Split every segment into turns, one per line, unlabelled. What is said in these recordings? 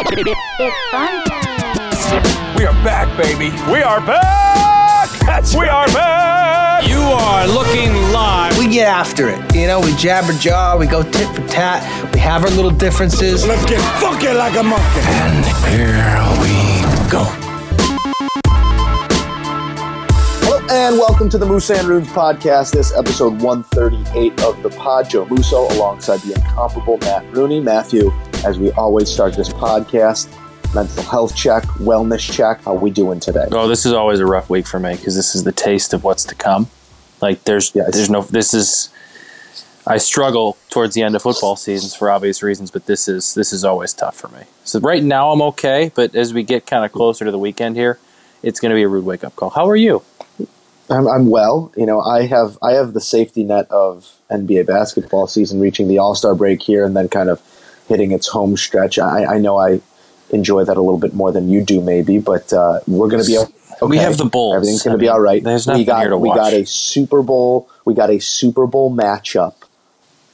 It's fun time.
We are back, baby.
We are back!
That's
we
right.
are back!
You are looking live.
We get after it. You know, we jabber jaw, we go tit for tat, we have our little differences.
Let's get funky like a monkey.
And here we go.
Hello and welcome to the Moose and Runes podcast. This episode 138 of the pod. Joe Musso alongside the incomparable Matt Rooney. Matthew, as we always start this podcast, mental health check, wellness check. How we doing today?
Oh, this is always a rough week for me because this is the taste of what's to come. Like there's
it's-
there's no this is I struggle towards the end of football seasons for obvious reasons, but this is this is always tough for me. So right now I'm okay, but as we get kind of closer to the weekend here, it's going to be a rude wake up call. How are you?
I'm, I'm well. You know, I have I have the safety net of NBA basketball season reaching the All Star break here and then kind of hitting its home stretch. I, I know I enjoy that a little bit more than you do, maybe, but uh, we're going to be okay.
We have the Bulls.
Everything's going to be all right.
there's
we got
here to
we got a Super Bowl. We got a Super Bowl matchup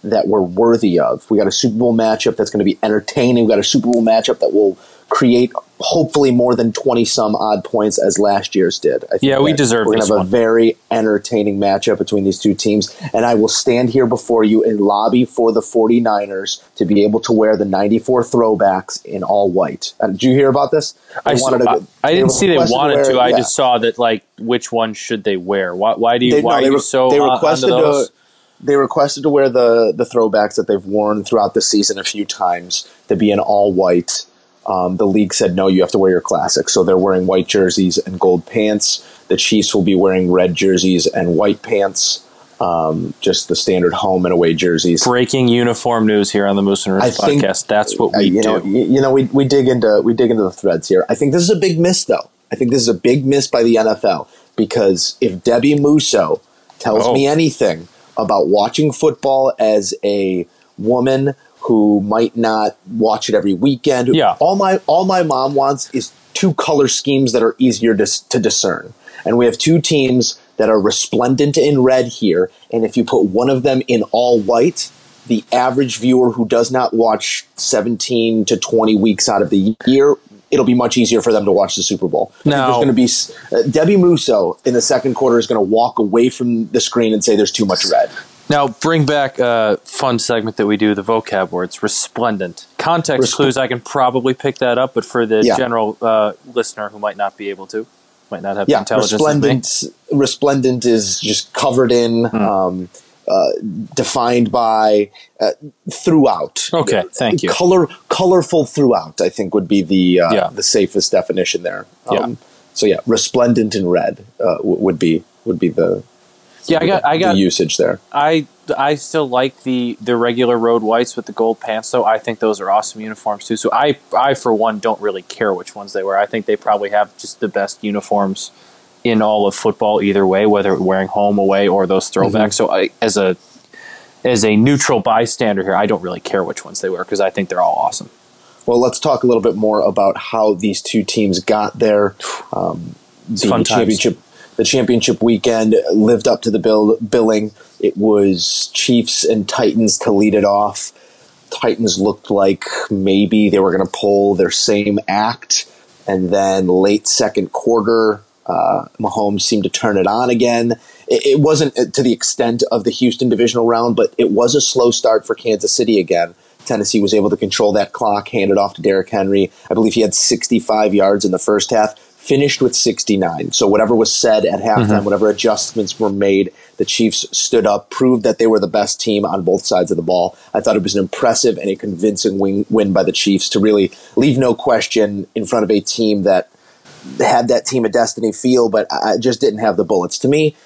that we're worthy of. We got a Super Bowl matchup that's going to be entertaining. We got a Super Bowl matchup that will create hopefully more than 20 some odd points as last year's did. I think
Yeah, we deserve
We're
this
have
one.
a very entertaining matchup between these two teams and I will stand here before you and lobby for the 49ers to be able to wear the 94 throwbacks in all white. Uh, did you hear about this? They
I,
wanted
saw,
to-
I, I didn't see they wanted
wear-
to. I
yeah.
just saw that like which one should they wear? Why, why do you
They-
why
no,
are
they
you
re-
so
they requested
those?
to they requested to wear the the throwbacks that they've worn throughout the season a few times to be in all white. Um, the league said no, you have to wear your classics. So they're wearing white jerseys and gold pants. The Chiefs will be wearing red jerseys and white pants. Um, just the standard home and away jerseys.
breaking uniform news here on the Moose and Roots
think-
podcast. That's what
Uh,
we
you
do.
know, you, you know, we, we dig into we dig into the threads here. I think this is a big miss, though. I think this is a big miss by the NFL because if Debbie Musso tells
Oh.
me anything about watching football as a woman who might not watch it every weekend,
Yeah.
all my all my mom wants is two color schemes that are easier to, to discern, and we have two teams that are resplendent in red here, and if you put one of them in all white, the average viewer who does not watch 17 to 20 weeks out of the year, it'll be much easier for them to watch the Super Bowl.
Now.
There's going to be uh, Debbie Musso in the second quarter is going to walk away from the screen and say there's too much red.
Now, bring back a fun segment that we do, the vocab words, resplendent. Context clues, I can probably pick that up, but for the
Yeah.
general uh, listener who might not be able to, might not have the
Yeah,
intelligence
resplendent. Resplendent is just covered in,
Hmm.
um, uh, defined by, uh, throughout.
Okay, thank you.
Color, colorful throughout. I think would be the uh,
Yeah.
the safest definition there.
Yeah.
Um, so yeah, resplendent in red uh, w- would be would be the
Yeah, I got, I got,
the usage there.
I, I still like the the regular road whites with the gold pants, though. I think those are awesome uniforms too. So I, I for one, don't really care which ones they wear. I think they probably have just the best uniforms in all of football, either way, whether wearing home, away, or those throwbacks. So I, as a as a neutral bystander here, I don't really care which ones they wear because I think they're all awesome.
Well, let's talk a little bit more about how these two teams got there. Um, the
fun
championship, the championship weekend lived up to the bill, billing. It was Chiefs and Titans to lead it off. Titans looked like maybe they were going to pull their same act, and then late second quarter, uh, Mahomes seemed to turn it on again. It, it wasn't to the extent of the Houston divisional round, but it was a slow start for Kansas City again. Tennessee was able to control that clock, hand it off to Derrick Henry. I believe he had 65 yards in the first half, finished with 69. So whatever was said at halftime, mm-hmm. whatever adjustments were made, the Chiefs stood up, proved that they were the best team on both sides of the ball. I thought it was an impressive and a convincing win, win by the Chiefs to really leave no question in front of a team that had that team of destiny feel, but I just didn't have the bullets. To me,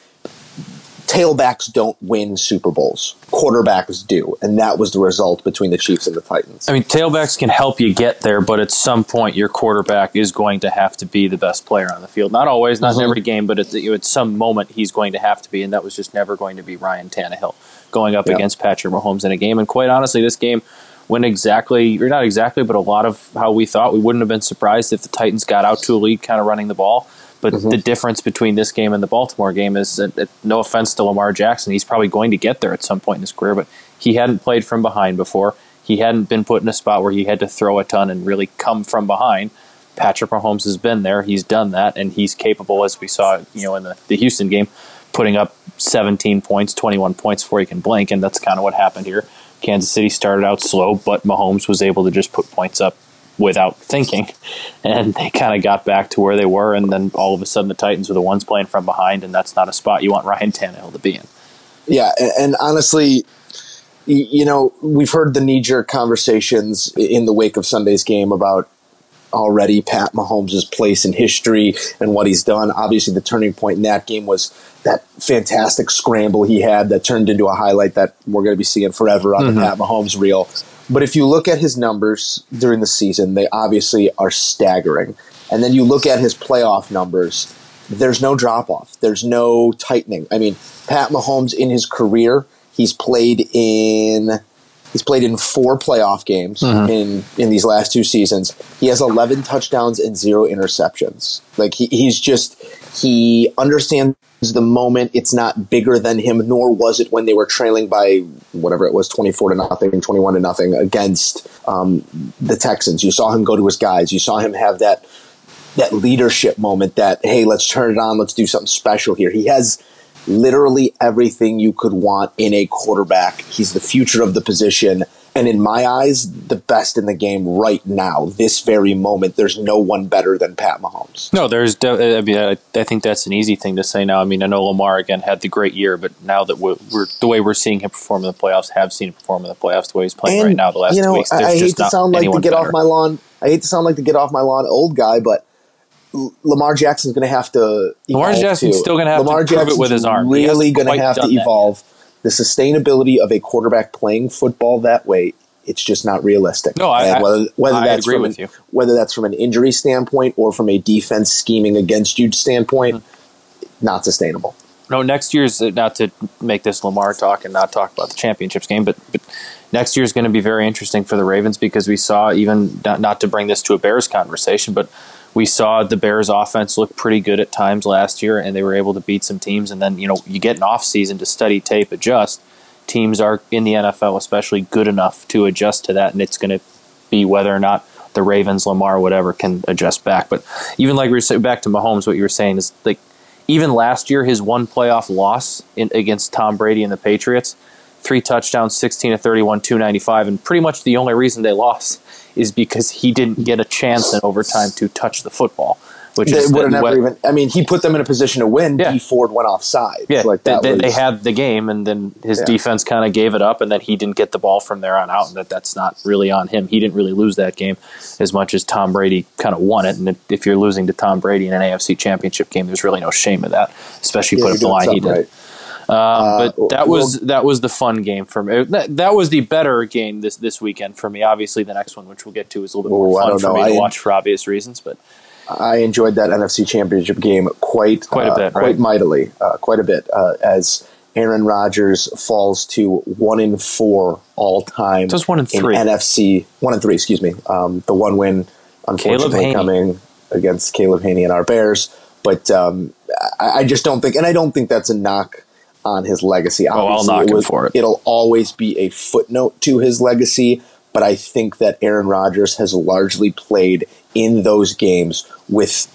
tailbacks don't win Super Bowls. Quarterbacks do. And that was the result between the Chiefs and the Titans.
I mean, tailbacks can help you get there, but at some point, your quarterback is going to have to be the best player on the field. Not always, not in mm-hmm. every game, but at, the, at some moment, he's going to have to be, and that was just never going to be Ryan Tannehill going up
Yeah.
against Patrick Mahomes in a game. And quite honestly, this game went exactly, or not exactly, but a lot of how we thought. We wouldn't have been surprised if the Titans got out to a lead, kind of running the ball. But mm-hmm. the difference between this game and the Baltimore game is, that, that- no offense to Lamar Jackson, he's probably going to get there at some point in his career, but he hadn't played from behind before. he hadn't been put in a spot where he had to throw a ton and really come from behind. Patrick Mahomes has been there. He's done that, and he's capable, as we saw, you know, in the, the Houston game, putting up 17 points, 21 points before he can blink, and that's kind of what happened here. Kansas City started out slow, but Mahomes was able to just put points up without thinking, and they kind of got back to where they were, and then all of a sudden the Titans were the ones playing from behind, and that's not a spot you want Ryan Tannehill to be in.
Yeah, and, honestly, you know, we've heard the knee jerk conversations in the wake of Sunday's game about already Pat Mahomes' place in history and what he's done. Obviously, the turning point in that game was that fantastic scramble he had that turned into a highlight that we're going to be seeing forever on mm-hmm. the Pat Mahomes reel. But if you look at his numbers during the season, they obviously are staggering. And then you look at his playoff numbers, there's no drop off, there's no tightening. I mean, Pat Mahomes in his career, he's played in He's played in four playoff games mm-hmm. in in these last two seasons. He has 11 touchdowns and zero interceptions. Like he, he's just he understands the moment. It's not bigger than him, nor was it when they were trailing by whatever it was, 24 to nothing, 21 to nothing against um, the Texans. You saw him go to his guys. You saw him have that that leadership moment. That hey, let's turn it on. Let's do something special here. He has literally everything you could want in a quarterback. He's the future of the position. And in my eyes, the best in the game right now, this very moment. There's no one better than Pat Mahomes.
No, there's. De- I mean, I, I, think that's an easy thing to say now. I mean, I know Lamar again had the great year, but now that we're, we're the way we're seeing him perform in the playoffs, have seen him perform in the playoffs the way he's playing and, right now. The last
you know,
two weeks,
I, I hate to sound like to get better. off my lawn. I hate to sound like to get off my lawn, old guy, but Lamar Jackson's going to have to.
Lamar Jackson's
too.
still going to have Lamar to prove Jackson's it with his arm.
Really going to have to evolve. The sustainability of a quarterback playing football that way, it's just not realistic.
No, I,
whether, whether
I
that's
agree
from
with
an,
you.
Whether that's from an injury standpoint or from a defense scheming against you standpoint, mm-hmm. not sustainable.
No, next year's uh, not to make this Lamar talk and not talk about the championships game, but, but next year is going to be very interesting for the Ravens because we saw even not, not to bring this to a Bears conversation, but we saw the Bears offense look pretty good at times last year and they were able to beat some teams. And then you know you get an off season to study tape adjust. Teams are in the NFL especially good enough to adjust to that and it's going to be whether or not the Ravens Lamar whatever can adjust back. But even like we were back to Mahomes what you were saying is like even last year his one playoff loss in, against Tom Brady and the Patriots three touchdowns 16 to 31 295 and pretty much the only reason they lost is because he didn't get a chance in overtime to touch the football. Which
they
would
have never even. I mean, he put them in a position to win. Yeah. Dee Ford went offside.
Yeah,
like
that
they,
was, they had the game, and then his yeah. defense kind of gave it up, and then he didn't get the ball from there on out. And that that's not really on him. He didn't really lose that game as much as Tom Brady kind of won it. And if you're losing to Tom Brady in an AFC Championship game, there's really no shame in that, especially yeah, put up the line he did. Right. Um, uh, but that was that was the fun game for me. That, that, was the better game this this weekend for me. Obviously, the next one, which we'll get to, is a little bit more fun for me I to watch for obvious reasons. But
I enjoyed that NFC Championship game quite
quite a
uh,
bit,
quite mightily, uh, quite a bit uh, as. Aaron Rodgers falls to one in four all time.
Just one in three.
NFC one in three. Excuse me. Um, the one win, unfortunately, coming against Caleb Hanie and our Bears. But um, I, I, just don't think, and I don't think that's a knock on his legacy.
Obviously, oh, I'll knock it was, him for it.
It'll always be a footnote to his legacy, but I think that Aaron Rodgers has largely played in those games with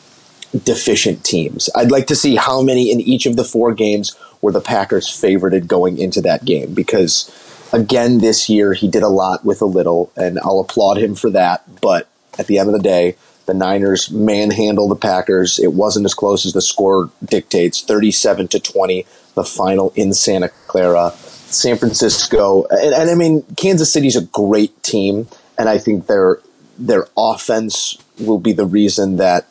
deficient teams. I'd like to see how many in each of the four games were the Packers favorited going into that game because again this year he did a lot with a little and I'll applaud him for that, but at the end of the day, the Niners manhandle the Packers. It wasn't as close as the score dictates, 37 to 20 the final in Santa Clara. San Francisco, and, and I mean, Kansas City's a great team, and I think their their offense will be the reason that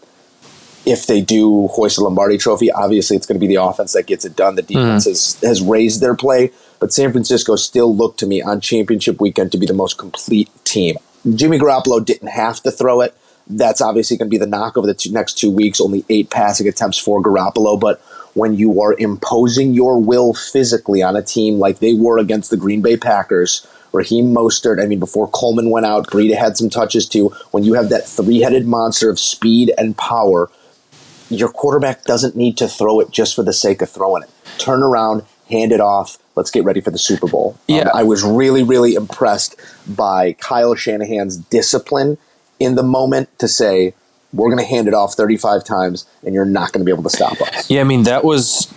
if they do hoist the Lombardi Trophy, obviously it's going to be the offense that gets it done. The defense mm-hmm. has, has raised their play, but San Francisco still looked to me on championship weekend to be the most complete team. Jimmy Garoppolo didn't have to throw it. That's obviously going to be the knock over the two, next two weeks. Only eight passing attempts for Garoppolo, but when you are imposing your will physically on a team like they were against the Green Bay Packers. Raheem Mostert, I mean, before Coleman went out, Breida had some touches too. When you have that three headed monster of speed and power, your quarterback doesn't need to throw it just for the sake of throwing it. Turn around, hand it off. Let's get ready for the Super Bowl. Um,
Yeah.
I was really, really impressed by Kyle Shanahan's discipline in the moment to say, we're going to hand it off 35 times and you're not going to be able to stop us.
Yeah, I mean that was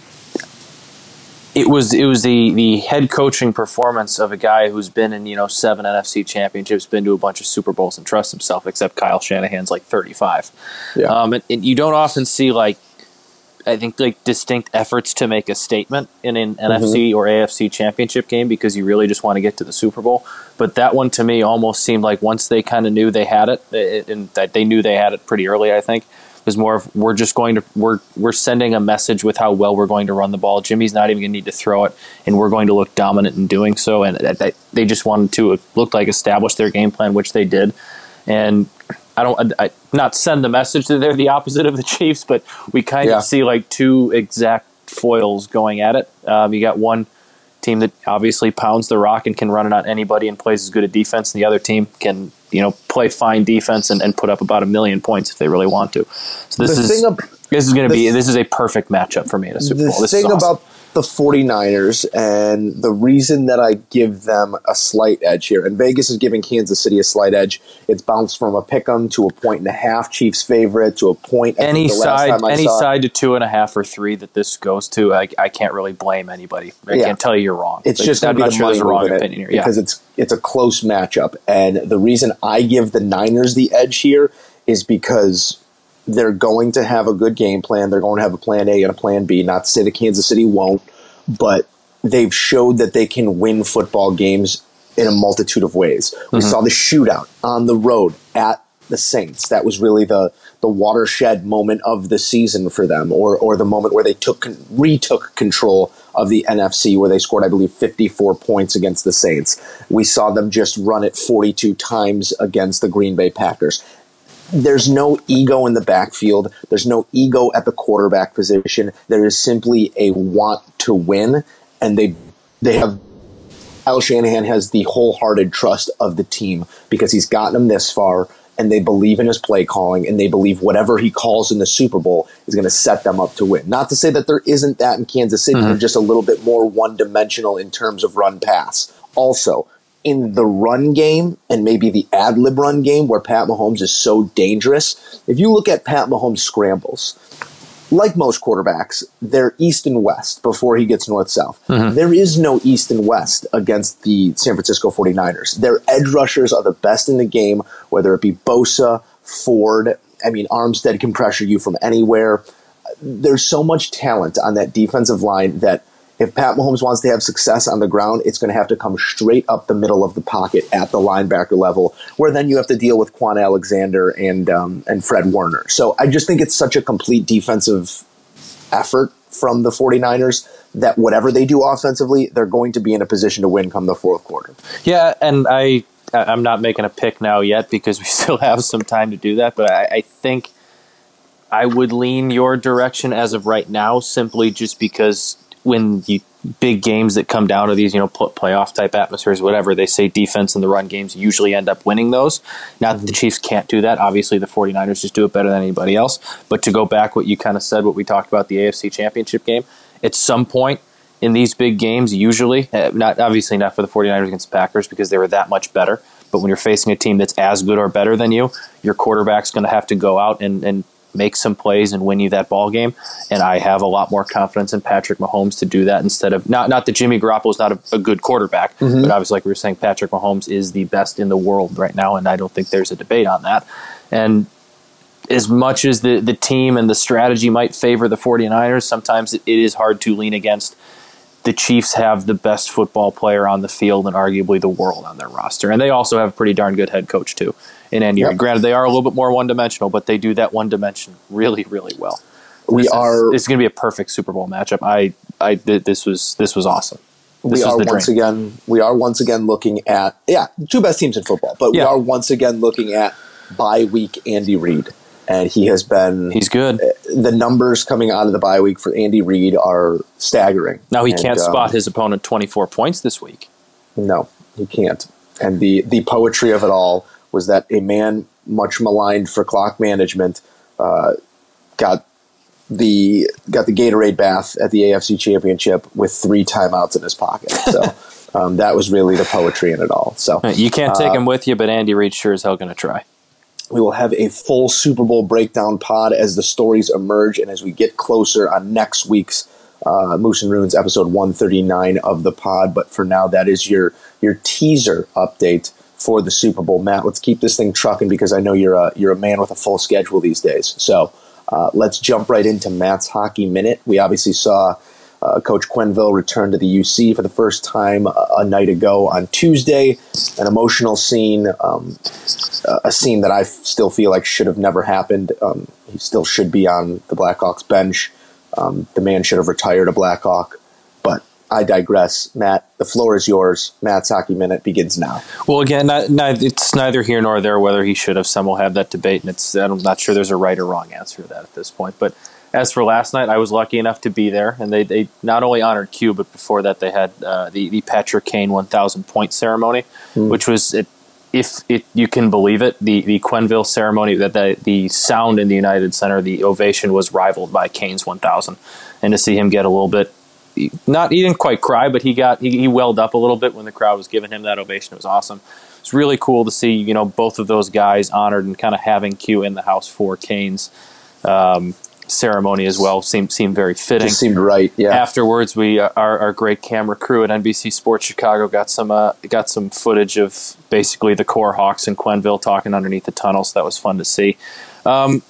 it was it was the the head coaching performance of a guy who's been in you know seven NFC championships, been to a bunch of Super Bowls, and trusts himself. Except Kyle Shanahan's like thirty five.
Yeah.
Um, and, and you don't often see like I think like distinct efforts to make a statement in an mm-hmm. NFC or AFC championship game because you really just want to get to the Super Bowl. But that one to me almost seemed like once they kind of knew they had it, it, and that they knew they had it pretty early. I think was more of we're just going to we're we're sending a message with how well we're going to run the ball. Jimmy's not even going to need to throw it, and we're going to look dominant in doing so. And that, that they just wanted to it looked like establish their game plan, which they did. And I don't I, not send the message that they're the opposite of the Chiefs, but we kind
Yeah.
of see like two exact foils going at it. Um, you got one team that obviously pounds the rock and can run it on anybody and plays as good a defense, and the other team can you know play fine defense and, and put up about a million points if they really want to. So this
The
is
ab-
this is going to be this is a perfect matchup for me at a Super
the
Bowl. This
thing
is awesome.
about the 49ers and the reason that I give them a slight edge here, and Vegas is giving Kansas City a slight edge. It's bounced from a pick 'em to a point and a half Chiefs favorite to a point.
Any
the last
side any side to two and a half or three that this goes to, I, I can't really blame anybody. I
Yeah.
can't tell you you're wrong.
It's
Like,
just
I'm
going to be
not
the
sure there's a wrong
move in it
opinion here. Yeah.
because it's it's a close matchup, and the reason I give the Niners the edge here is because they're going to have a good game plan. They're going to have a plan A and a plan B. Not to say that Kansas City won't, but they've showed that they can win football games in a multitude of ways. We
Mm-hmm.
saw the shootout on the road at the Saints. That was really the the watershed moment of the season for them, or or the moment where they took retook control of the NFC, where they scored, I believe, 54 points against the Saints. We saw them just run it 42 times against the Green Bay Packers there's no ego in the backfield. There's no ego at the quarterback position. There is simply a want to win, and they they have. Al Shanahan has the wholehearted trust of the team because he's gotten them this far, and they believe in his play calling, and they believe whatever he calls in the Super Bowl is going to set them up to win. Not to say that there isn't that in Kansas City, they're just a little bit more one dimensional in terms of run pass. Also, in the run game and maybe the ad lib run game where Pat Mahomes is so dangerous, if you look at Pat Mahomes' scrambles, like most quarterbacks, they're east and west before he gets north south. Mm-hmm. There is no east and west against the San Francisco 49ers. Their edge rushers are the best in the game, whether it be Bosa, Ford. I mean, Armstead can pressure you from anywhere. There's so much talent on that defensive line that if Pat Mahomes wants to have success on the ground, it's going to have to come straight up the middle of the pocket at the linebacker level, where then you have to deal with Kwon Alexander and um, and Fred Warner. So I just think it's such a complete defensive effort from the 49ers that whatever they do offensively, they're going to be in a position to win come the fourth quarter.
Yeah, and I I'm not making a pick now yet because we still have some time to do that. But I, I think I would lean your direction as of right now, simply just because when you big games that come down to these, you know, pl- playoff type atmospheres, whatever, they say defense and the run games usually end up winning those. Not that the Chiefs can't do that. Obviously, the 49ers just do it better than anybody else. But to go back, what you kind of said, what we talked about the AFC Championship game, at some point in these big games, usually, uh, not obviously not for the 49ers against the Packers because they were that much better. But when you're facing a team that's as good or better than you, your quarterback's going to have to go out and, and make some plays and win you that ball game. And I have a lot more confidence in Patrick Mahomes to do that instead of not not that Jimmy Garoppolo is not a, a good quarterback, mm-hmm. but obviously, like we were saying, Patrick Mahomes is the best in the world right now, and I don't think there's a debate on that. And as much as the, the team and the strategy might favor the 49ers, sometimes it is hard to lean against. The Chiefs have the best football player on the field and arguably the world on their roster. And they also have a pretty darn good head coach, too, in Andy
Yep.
Granted, they are a little bit more one dimensional, but they do that one dimension really, really well.
We
This is-
are
It's going to be a perfect Super Bowl matchup. I, I, th- this was, this was awesome. This
we are once
dream.
again we are once again looking at yeah two best teams in football, but we are once again looking at bye week Andy Reid, and he has been
He's good.
the numbers coming out of the bye week for Andy Reid are staggering.
Now he
And,
can't
um,
spot his opponent 24 points this week.
No, he can't. And the the poetry of it all was that a man much maligned for clock management uh, got the got the Gatorade bath at the AFC Championship with three timeouts in his pocket. So um, that was really the poetry in it all. So
You can't take
Uh,
him with you, but Andy Reid sure as hell going to try.
we will have a full Super Bowl breakdown pod as the stories emerge and as we get closer on next week's uh, Moose and Ruins episode 139 of the pod. But for now, that is your your teaser update for the Super Bowl. Matt, let's keep this thing trucking because I know you're a you're a man with a full schedule these days. So uh, let's jump right into Matt's hockey minute. We obviously saw. Uh, Coach Quenville return to the UC for the first time a, a night ago on Tuesday. An emotional scene, um, a scene that I still feel like should have never happened. Um, he still should be on the Blackhawks bench. Um, the man should have retired a Blackhawk. I digress. Matt, the floor is yours. Matt's hockey minute begins now.
Well, again, not, not, it's neither here nor there whether he should have. Some will have that debate, and it's I'm not sure there's a right or wrong answer to that at this point. But as for last night, I was lucky enough to be there, and they, they not only honored Q, but before that they had uh, the the Patrick Kane 1,000 point ceremony, which was it, if it you can believe it, the the Quenville ceremony that the the sound in the United Center, the ovation was rivaled by Kane's 1,000, and to see him get a little bit. Not he didn't quite cry, but he got he, he welled up a little bit when the crowd was giving him that ovation. It was awesome. It's really cool to see you know both of those guys honored and kind of having Q in the house for Kane's um, ceremony as well. Seemed seemed very fitting
Just seemed right. Yeah.
afterwards we uh, our, our great camera crew at NBC Sports Chicago got some uh, got some footage of basically the core Hawks and Quenville talking underneath the tunnel so that was fun to see um,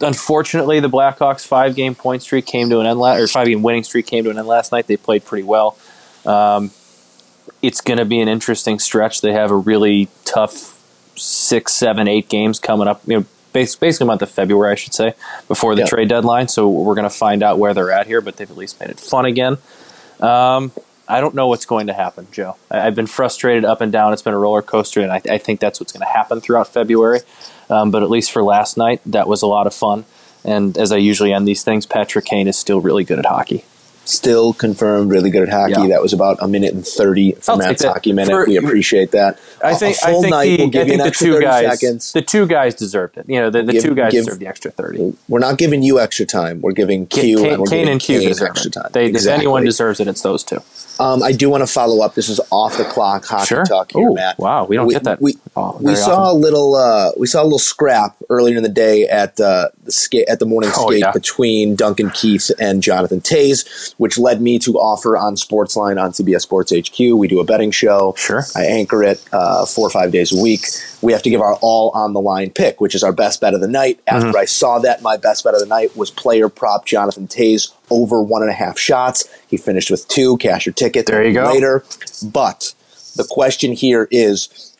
unfortunately the Blackhawks five game point streak came to an end last or five game winning streak came to an end last night they played pretty well um, it's going to be an interesting stretch they have a really tough six seven eight games coming up you know basically month of February I should say before the
Yeah.
trade deadline so we're going to find out where they're at here but they've at least made it fun again um, I don't know what's going to happen, Joe. I, I've been frustrated up and down. It's been a roller coaster, and I, I think that's what's going to happen throughout February. Um, but at least for last night, that was a lot of fun. And as I usually end these things, Patrick Kane is still really good at hockey.
Still confirmed, really good at hockey.
Yeah.
That was about a minute and thirty for Matt's
that.
hockey minute.
For-
we appreciate that.
I
A-
think
a
I
full
think
night
the,
will give
I
you
think
an
the
extra
two guys
seconds.
the two guys deserved it. You know, the, the
Give-
two guys
give-
deserved the extra thirty.
We're not giving you extra time. We're giving Q
Kane,
and we're
Kane
giving
and Q
Kane
deserve
extra
it.
time.
They, If anyone deserves it, it's those two.
Um, I do want to follow up. This is off the clock hockey
Sure.
talk here,
Ooh,
Matt.
wow, we don't get that
We,
oh,
we saw
often.
a little. Uh, we saw a little scrap earlier in the day at uh, the skate at the morning
Oh,
skate
yeah.
between Duncan Keith and Jonathan Toews, which led me to offer on Sportsline on CBS Sports HQ. We do a betting show.
Sure.
I anchor it uh, four or five days a week. We have to give our all on the line pick, which is our best bet of the night. After
Mm-hmm.
I saw that, my best bet of the night was player prop Jonathan Toews over one and a half shots. He finished with two. Cash your ticket.
There you go.
Later, but the question here is.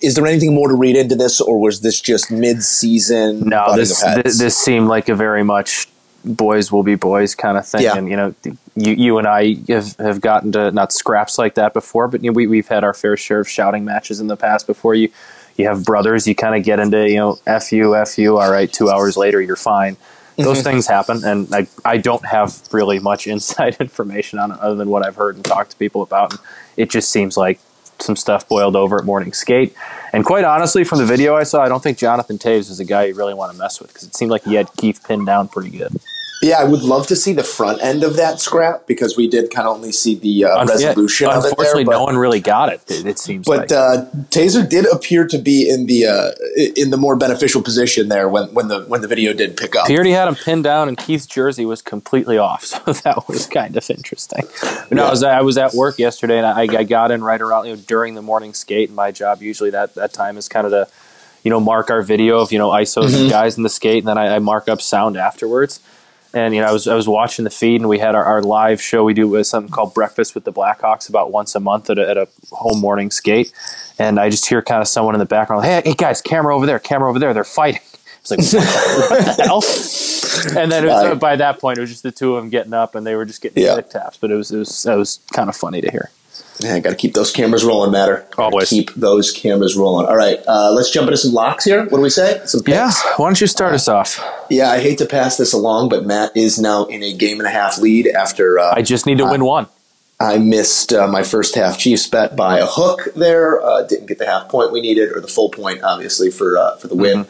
Is there anything more to read into this, or was this just mid-season?
No, this this seemed like a very much boys will be boys kind of thing.
Yeah.
And you know, you you and I have, have gotten to not scraps like that before, but you know, we we've had our fair share of shouting matches in the past. Before you you have brothers, you kind of get into you know f you f you. All right, two hours later, you're fine. Those mm-hmm. things happen, and I I don't have really much inside information on it other than what I've heard and talked to people about. And it just seems like some stuff boiled over at morning skate. And quite honestly, from the video I saw, I don't think Jonathan Toews is a guy you really want to mess with because it seemed like he had Keith pinned down pretty good.
Yeah, I would love to see the front end of that scrap because we did kind of only see the uh, resolution
yeah,
of it there.
Unfortunately,
But,
no one really got it. It, seems
but
like.
uh, Taser did appear to be in the uh, in the more beneficial position there when, when the when the video did pick up.
he already had him pinned down, and Keith's jersey was completely off, so that was kind of interesting. No, I was I was at work yesterday, and I, I got in right around you know, during the morning skate. And my job usually that that time is kind of to you know mark our video of you know ISOs
Mm-hmm.
and guys in the skate, and then I, I mark up sound afterwards. And you know, I was I was watching the feed, and we had our, our live show. We do with something called Breakfast with the Blackhawks about once a month at a, at a home morning skate. And I just hear kind of someone in the background, "Hey, hey guys, camera over there, camera over there. They're fighting." It's like what the hell? And then it was, uh,
Right.
by that point, it was just the two of them getting up, and they were just getting
Yeah.
stick taps. But it was it was it was kind of funny to hear.
Yeah, got to keep those cameras rolling, Matter.
Always.
keep those cameras rolling. All right, uh, let's jump into some locks here. What do we say? Some picks.
Yeah, why don't you start us off?
Yeah, I hate to pass this along, but Matt is now in a game and a half lead after uh,
I just need to win one.
I missed uh, my first half Chiefs bet by a hook there. Uh, didn't get the half point we needed, or the full point, obviously for uh, for the win.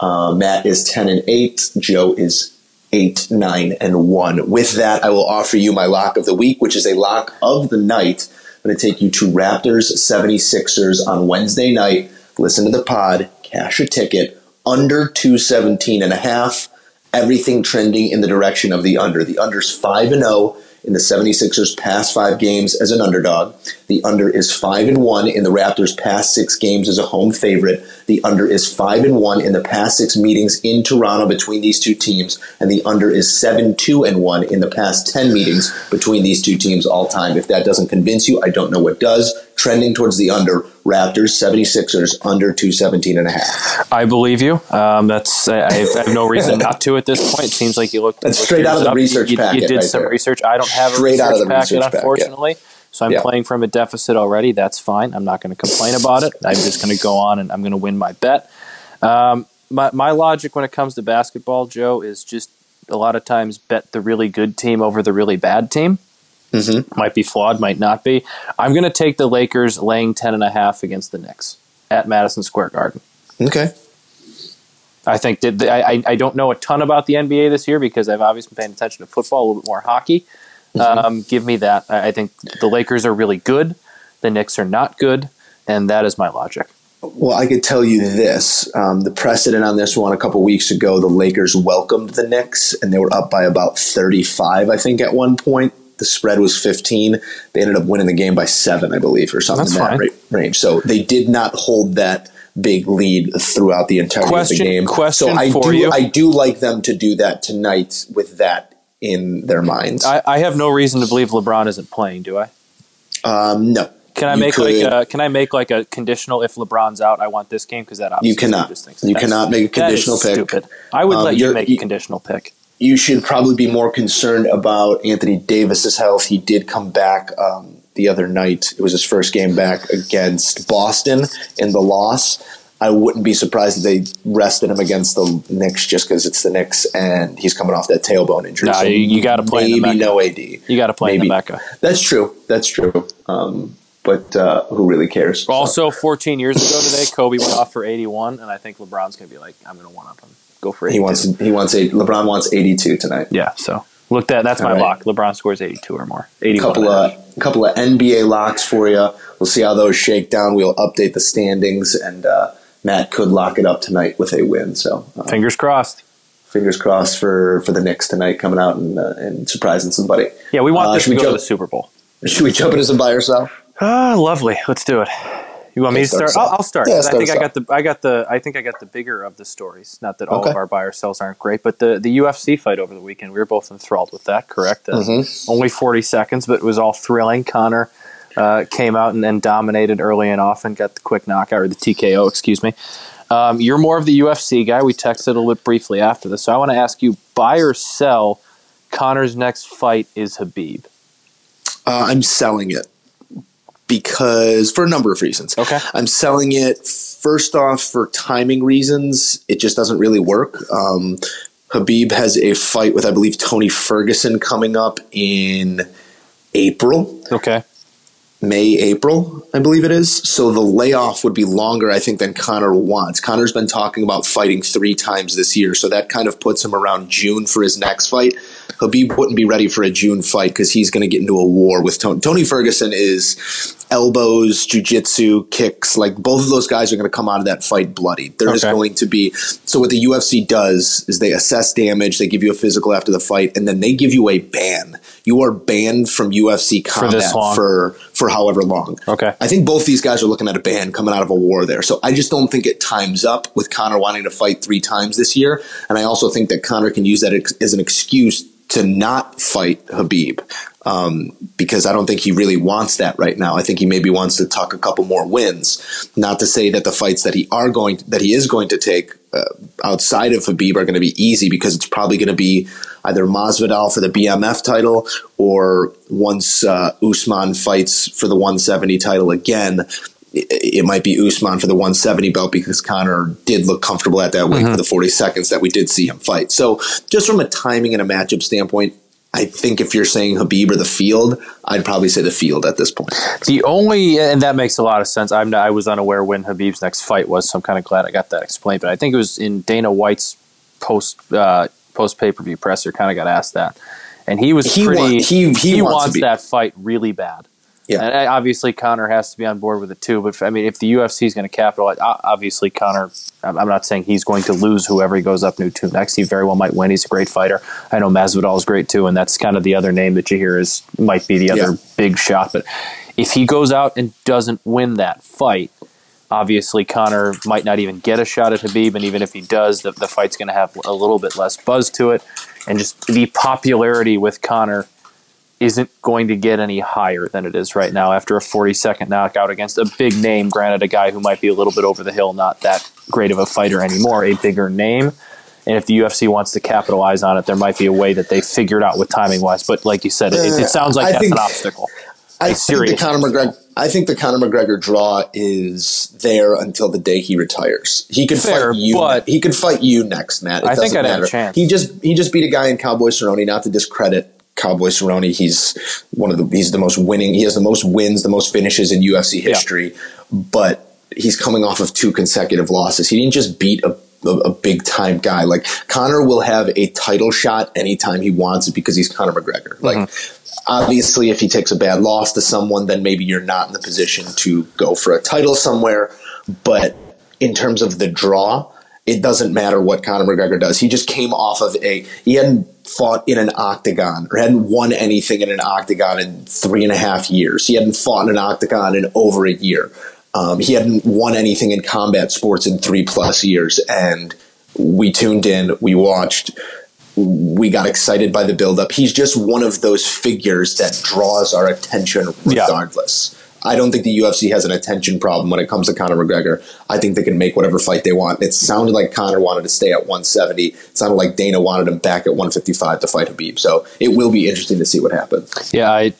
Uh, Matt is ten and eight. Joe is eight, nine, and one. With that, I will offer you my lock of the week, which is a lock of the night. Going to take you to Raptors 76ers on Wednesday night. Listen to the pod, cash a ticket, under 217 and a half. Everything trending in the direction of the under. The under's 5 and 0 in the 76ers past five games as an underdog. The under is 5 and 1 in the Raptors past six games as a home favorite. The under is 5 and 1 in the past six meetings in Toronto between these two teams. And the under is 7 2 and 1 in the past 10 meetings between these two teams all time. If that doesn't convince you, I don't know what does. Trending towards the under. Raptors 76ers under 217 and a half.
I believe you. Um, that's I have, I have no reason not to at this point. It seems like you looked.
That's
look
straight out of the
up.
research
you,
packet
You did
right
some
there.
research. I don't have a
Straight
research
out of the
packet,
research packet.
unfortunately. So I'm
Yeah.
playing from a deficit already. That's fine. I'm not going to complain about it. I'm just going to go on and I'm going to win my bet. Um, my my logic when it comes to basketball, Joe, is just a lot of times bet the really good team over the really bad team.
Mm-hmm.
Might be flawed, might not be. I'm going to take the Lakers laying ten and a half against the Knicks at Madison Square Garden.
Okay.
I think that I, I I don't know a ton about the NBA this year because I've obviously been paying attention to football, a little bit more hockey. Um, give me that. I, I think the Lakers are really good. The Knicks are not good, and that is my logic.
Well, I could tell you this. Um, the precedent on this one a couple weeks ago, the Lakers welcomed the Knicks, and they were up by about 35, I think, at one point. The spread was 15. They ended up winning the game by seven, I believe, or something
That's
in that ra- range. So they did not hold that big lead throughout the entire
Question-
of the game.
question
so I
for
do,
you.
I do like them to do that tonight with that in their minds.
I, I have no reason to believe LeBron isn't playing. Do I?
um, no.
Can I
You
make
could-
like a Can I make like a conditional if LeBron's out? I want this game because that obviously
You cannot. You cannot make a conditional pick.
Stupid. I would
Um,
let you make a conditional pick.
You should probably be more concerned about Anthony Davis's health. He did come back um, the other night. It was his first game back against Boston in the loss. I wouldn't be surprised if they rested him against the Knicks just because it's the Knicks and he's coming off that tailbone injury.
Nah, you- you gotta play in the
Maybe no AD.
You got to play
Maybe.
Mecca.
That's true. That's true. Um, but uh, who really cares? So-
Also, 14 years ago today, Kobe went off for 81, and I think LeBron's going to be like, I'm going to one up him. Go for 82.
he wants. He wants. eight LeBron wants eighty-two tonight.
Yeah, so look that. That's my
All right.
lock. LeBron scores 82 or more. 81.
couple
and a
of couple of NBA locks for you. We'll see how those shake down. We'll update the standings, and uh, Matt could lock it up tonight with a win. So uh,
Fingers crossed.
fingers crossed for for the Knicks tonight, coming out and uh, and surprising somebody.
Yeah, we want
Uh,
this
should
to
we
go to
jump-
the Super Bowl.
Should we jump into some buy or sell?
Ah, lovely. Let's do it. You want me to start?
start
I'll. I'll start.
Yeah,
'cause I
start
think I got the. I got the. I think I got the bigger of the stories. Not that all
Okay.
of our buy or sells aren't great, but the the UFC fight over the weekend. We were both enthralled with that. Correct. Uh,
Mm-hmm.
Only forty seconds, but it was all thrilling. Conor uh, came out and, and dominated early and often. Got the quick knockout or the TKO. Excuse me. Um, you're more of the UFC guy. We texted a little bit briefly after this, so I want to ask you: buy or sell? Conor's next fight is Khabib.
Uh, I'm selling it because for a number of reasons.
Okay.
I'm selling it first off for timing reasons. It just doesn't really work. Um, Khabib has a fight with, I believe, Tony Ferguson coming up in April.
Okay.
May, April, I believe it is. So the layoff would be longer, I think, than Conor wants. Conor's been talking about fighting three times this year, so that kind of puts him around June for his next fight. Khabib wouldn't be ready for a June fight because he's going to get into a war with Tony. Tony Ferguson is elbows, jujitsu, kicks. Like both of those guys are going to come out of that fight bloody. There is
Okay.
going to be. So what the UFC does is they assess damage, they give you a physical after the fight, and then they give you a ban. You are banned from UFC combat
long.
for for however long.
Okay.
I think both these guys are looking at a ban coming out of a war there. So I just don't think it times up with Conor wanting to fight three times this year. And I also think that Conor can use that as an excuse to not fight Khabib. Um, because I don't think he really wants that right now. I think he maybe wants to tuck a couple more wins. Not to say that the fights that he are going that he is going to take uh, outside of Khabib are going to be easy because it's probably going to be either Masvidal for the BMF title or once uh, Usman fights for the 170 title again, it, it might be Usman for the 170 belt because Conor did look comfortable at that weight for the 40 seconds that we did see him fight. So just from a timing and a matchup standpoint, I think if you're saying Khabib or the field, I'd probably say the field at this point.
The only, and that makes a lot of sense. I'm not, I was unaware when Khabib's next fight was, so I'm kind of glad I got that explained. But I think it was in Dana White's post uh, post pay per view presser, kind of got asked that, and he was
He
pretty.
want- he- he wants
wants that fight really bad.
Yeah.
and obviously Conor has to be on board with it too. But I mean, if the UFC is going to capitalize, obviously Conor. I'm I'm not saying he's going to lose whoever he goes up new to next. He very well might win. He's a great fighter. I know Masvidal is great too, and that's kind of the other name that you hear is might be the other
Yeah.
big shot. But if he goes out and doesn't win that fight, obviously Conor might not even get a shot at Khabib, and even if he does, the, the fight's going to have a little bit less buzz to it, and just the popularity with Connor isn't going to get any higher than it is right now after a 40 second knockout against a big name. Granted, a guy who might be a little bit over the hill, not that great of a fighter anymore, a bigger name. And if the UFC wants to capitalize on it, there might be a way that they figured out with timing wise. But like you said, it, it sounds like
I
that's
think-
an obstacle.
I think the. Conor McGregor. I think the Conor McGregor draw is there until the day he retires. He could
Fair,
fight you.
but-
he could fight you next, Matt. It
I think I'd have a chance.
He just he just beat a guy in Cowboy Cerrone. Not to discredit Cowboy Cerrone, he's one of the he's the most winning. He has the most wins, the most finishes in UFC history. But he's coming off of two consecutive losses. He didn't just beat a a, a big time guy. Like Conor will have a title shot anytime he wants it because he's Conor McGregor. Like
Mm-hmm.
obviously if he takes a bad loss to someone, then maybe you're not in the position to go for a title somewhere. But in terms of the draw, it doesn't matter what Conor McGregor does. He just came off of a he hadn't fought in an octagon or hadn't won anything in an octagon in three and a half years. He hadn't fought in an octagon in over a year. Um, he hadn't won anything in combat sports in three plus years, and we tuned in, we watched, we got excited by the buildup. He's just one of those figures that draws our attention
Yeah.
I don't think the UFC has an attention problem when it comes to Conor McGregor. I think they can make whatever fight they want. It sounded like Conor wanted to stay at 170. It sounded like Dana wanted him back at 155 to fight Khabib. So it will be interesting to see what happens.
Yeah, I.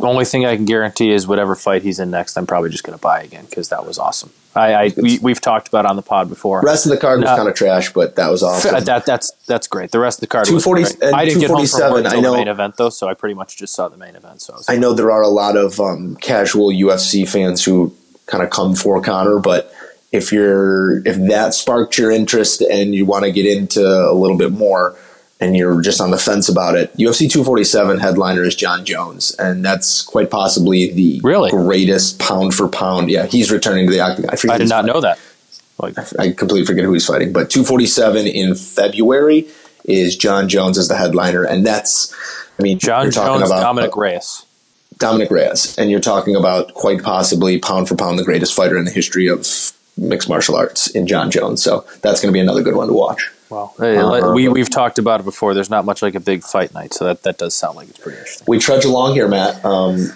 Only thing I can guarantee is whatever fight he's in next, I'm probably just going to buy again because that was awesome. I, I we, we've talked about on the pod before.
Rest of the card was
No.
kind of trash, but that was awesome.
That that's that's great. The rest of the card was
240
great.
and
I didn't get home from
247,
work
I know-
the main event though, so I pretty much just saw the main event. So I was
I know there are a lot of um, casual UFC fans who kind of come for Conor, but if you're if that sparked your interest and you want to get into a little bit more and you're just on the fence about it, UFC 247 headliner is Jon Jones, and that's quite possibly the
Really?
greatest pound for pound. Yeah, he's returning to the octagon. I,
I did not
fighting.
know that. Like,
I completely forget who he's fighting, but 247 in February is Jon Jones as the headliner, and that's I mean Jon
Jones,
about
Dominick Reyes.
Dominick Reyes, and you're talking about quite possibly pound for pound the greatest fighter in the history of mixed martial arts in John Jones. So that's going to be another good one to watch.
Wow. Hey, let- we we've talked about it before. There's not much like a big fight night, so that, that does sound like it's pretty interesting.
We trudge along here, Matt. Um,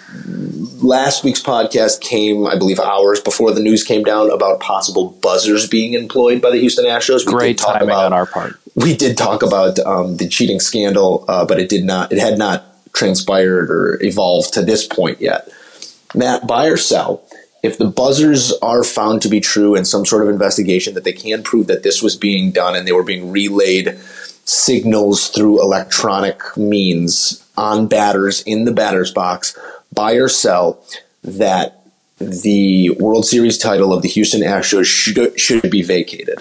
last week's podcast came, I believe, hours before the news came down about possible buzzers being employed by the Houston Astros. We
Great
did talk
timing
about
on our part.
we did talk about um, the cheating scandal, uh, but it did not. It had not transpired or evolved to this point yet. Matt, buy or sell? If the buzzers are found to be true in some sort of investigation, that they can prove that this was being done and they were being relayed signals through electronic means on batters in the batter's box, buy or sell that the World Series title of the Houston Astros should, should be vacated.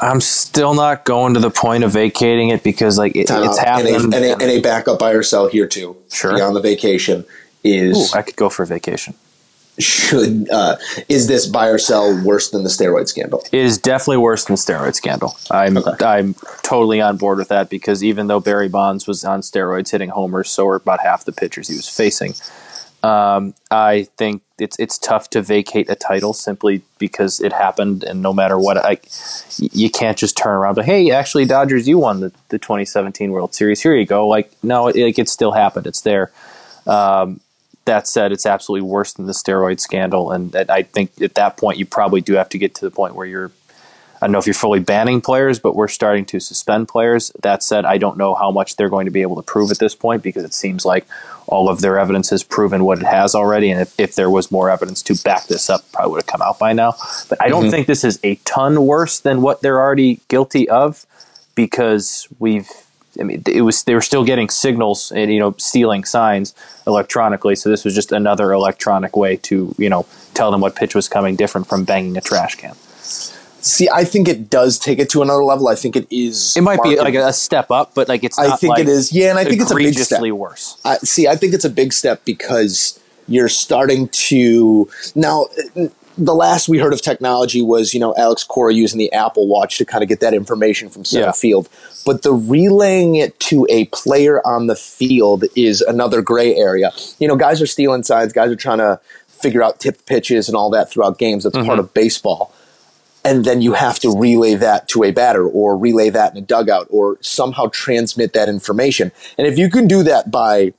I'm still not going to the point of vacating it because like it, it's
happening. and, a, and, a, and a backup buy or sell here too.
Sure.
Beyond the vacation
Ooh,
is
I could go for a vacation.
Should uh, is this buy or sell worse than the steroid scandal?
It is definitely worse than steroid scandal. I'm
Okay.
I'm totally on board with that because even though Barry Bonds was on steroids hitting homers, so were about half the pitchers he was facing. Um, I think it's it's tough to vacate a title simply because it happened, and no matter what, I, you can't just turn around. But hey, actually, Dodgers, you won the, the 2017 World Series. Here you go. Like no, it, like it still happened. It's there. Um, that said, it's absolutely worse than the steroid scandal, and I think at that point you probably do have to get to the point where you're. I don't know if you're fully banning players, but we're starting to suspend players. That said, I don't know how much they're going to be able to prove at this point because it seems like all of their evidence has proven what it has already. And if, if there was more evidence to back this up, probably would have come out by now. But I don't mm-hmm. think this is a ton worse than what they're already guilty of because we've I mean, it was they were still getting signals and you know stealing signs electronically. So this was just another electronic way to you know tell them what pitch was coming, different from banging a trash can.
See, I think it does take it to another level. I think it is.
It might be like a step up, but like it's.
I think
like
it is. Yeah, and I think it's a big step.
worse.
I, see, I think it's a big step because you're starting to now. The last we heard of technology was, you know, Alex Cora using the Apple Watch to kind of get that information from center
Yeah.
field. But the relaying it to a player on the field is another gray area. You know, guys are stealing signs. Guys are trying to figure out tip pitches and all that throughout games. That's part mm-hmm. of baseball and then you have to relay that to a batter or relay that in a dugout or somehow transmit that information. And if you can do that by,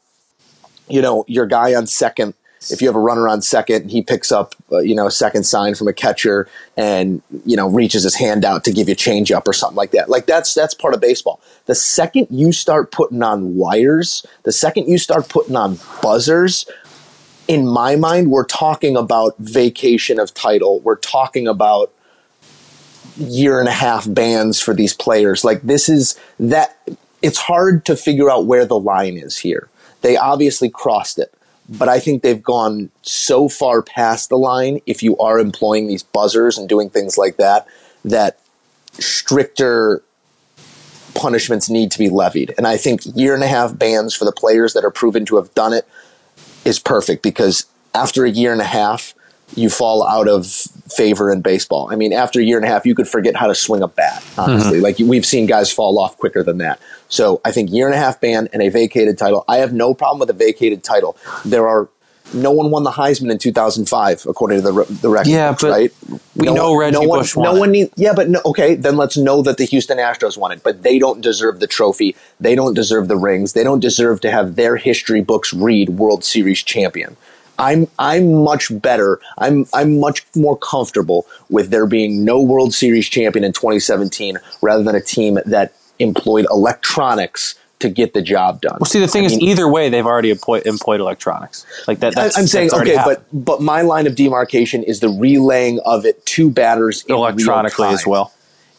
you know, your guy on second, if you have a runner on second, he picks up, uh, you know, a second sign from a catcher and, you know, reaches his hand out to give you a change up or something like that. Like that's, that's part of baseball. The second you start putting on wires, the second you start putting on buzzers, in my mind, we're talking about vacation of title. We're talking about year and a half bans for these players. Like this is that it's hard to figure out where the line is here. They obviously crossed it, but I think they've gone so far past the line if you are employing these buzzers and doing things like that that stricter punishments need to be levied. And I think year and a half bans for the players that are proven to have done it is perfect because after a year and a half, you fall out of favor in baseball. I mean, after a year and a half, you could forget how to swing a bat, honestly. Mm-hmm. Like, we've seen guys fall off quicker than that. So I think year and a half ban and a vacated title. I have no problem with a vacated title. There are. No one won the Heisman in 2005, according to the the record.
Yeah,
books,
but
right?
we
no
know
one,
Reggie
no one,
Bush won
No one need, Yeah, but no, okay, then let's know that the Houston Astros won it. But they don't deserve the trophy. They don't deserve the rings. They don't deserve to have their history books read World Series champion. I'm I'm much better. I'm I'm much more comfortable with there being no World Series champion in 2017 rather than a team that employed electronics to get the job done.
Well, see, the thing
I
is,
mean-
either way, they've already employed, employed electronics. Like that. That's,
I- I'm saying okay,
happened.
but but my line of demarcation is the relaying of it to batters
electronically as well.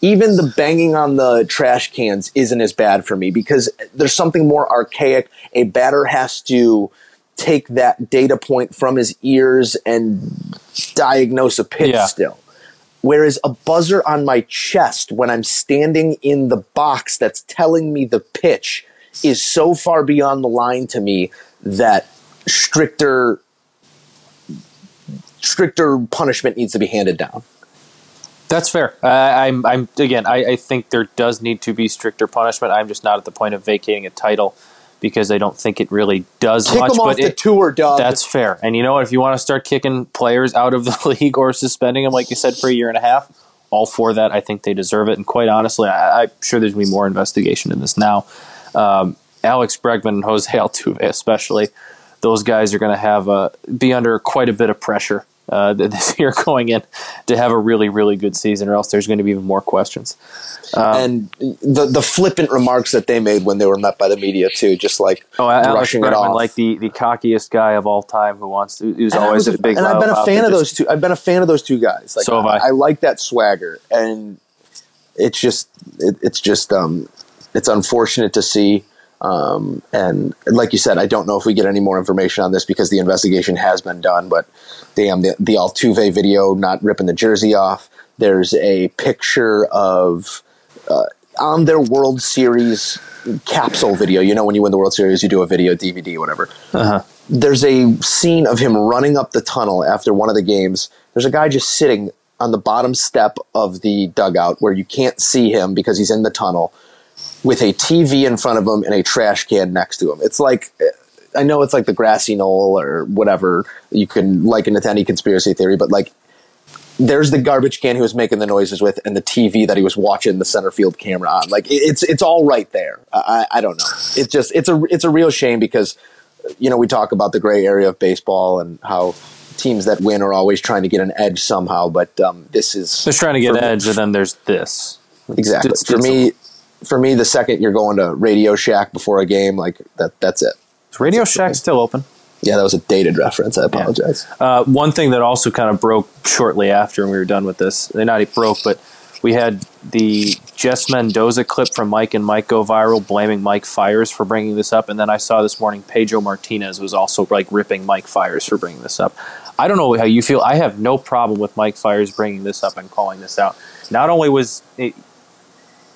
Even the banging on the trash cans isn't as bad for me because there's something more archaic. A batter has to take that data point from his ears and diagnose a pitch
Yeah.
still. Whereas a buzzer on my chest when I'm standing in the box that's telling me the pitch is so far beyond the line to me that stricter stricter punishment needs to be handed down.
That's fair. I I'm, I'm again. I, I think there does need to be stricter punishment. I'm just not at the point of vacating a title because I don't think it really does
Kick
much.
them off
but
the
it,
tour, dog.
that's fair. And you know what? If you want to start kicking players out of the league or suspending them, like you said, for a year and a half, all for that. I think they deserve it. And quite honestly, I, I'm sure there's going to be more investigation in this now. Um, Alex Bregman and Jose Altuve, especially, those guys are going to have uh, be under quite a bit of pressure uh, th- this year going in to have a really, really good season, or else there's going to be even more questions.
and the the flippant remarks that they made when they were met by the media too, just like
Oh, Alex
brushing it off.
like the, the cockiest guy of all time, who wants to, who's
And
always
was
a big.
and I've been a fan of those two. I've been a fan of those two guys. Like
So have I.
I like that swagger, and it's just it, it's just um it's unfortunate to see. Um, and like you said, I don't know if we get any more information on this because the investigation has been done. But damn, the, the Altuve video not ripping the jersey off. There's a picture of uh, on their World Series capsule video. You know, when you win the World Series, you do a video, DVD, whatever there's a scene of him running up the tunnel after one of the games. There's a guy just sitting on the bottom step of the dugout where you can't see him because he's in the tunnel with a TV in front of him and a trash can next to him. It's like I know it's like the grassy knoll or whatever you can liken it to any conspiracy theory, but like there's the garbage can he was making the noises with and the TV that he was watching the center field camera on. Like it's it's all right there. I, I don't know. It's just it's a it's a real shame because you know we talk about the gray area of baseball and how teams that win are always trying to get an edge somehow. But um, this is
They're trying to get
for me-
edge, and then there's this.
exactly
It's-
for
it's-
me. For me, the second you're going to Radio Shack before a game, like that, that's it.
Is Radio Shack still open?
Yeah, that was a dated reference. I apologize.
Uh, one thing that also kind of broke shortly after we were done with this, they not even broke, but we had the Jess Mendoza clip from Mike and Mike go viral, blaming Mike Fiers for bringing this up, and then I saw this morning Pedro Martinez was also like ripping Mike Fiers for bringing this up. I don't know how you feel. I have no problem with Mike Fiers bringing this up and calling this out. not only was it,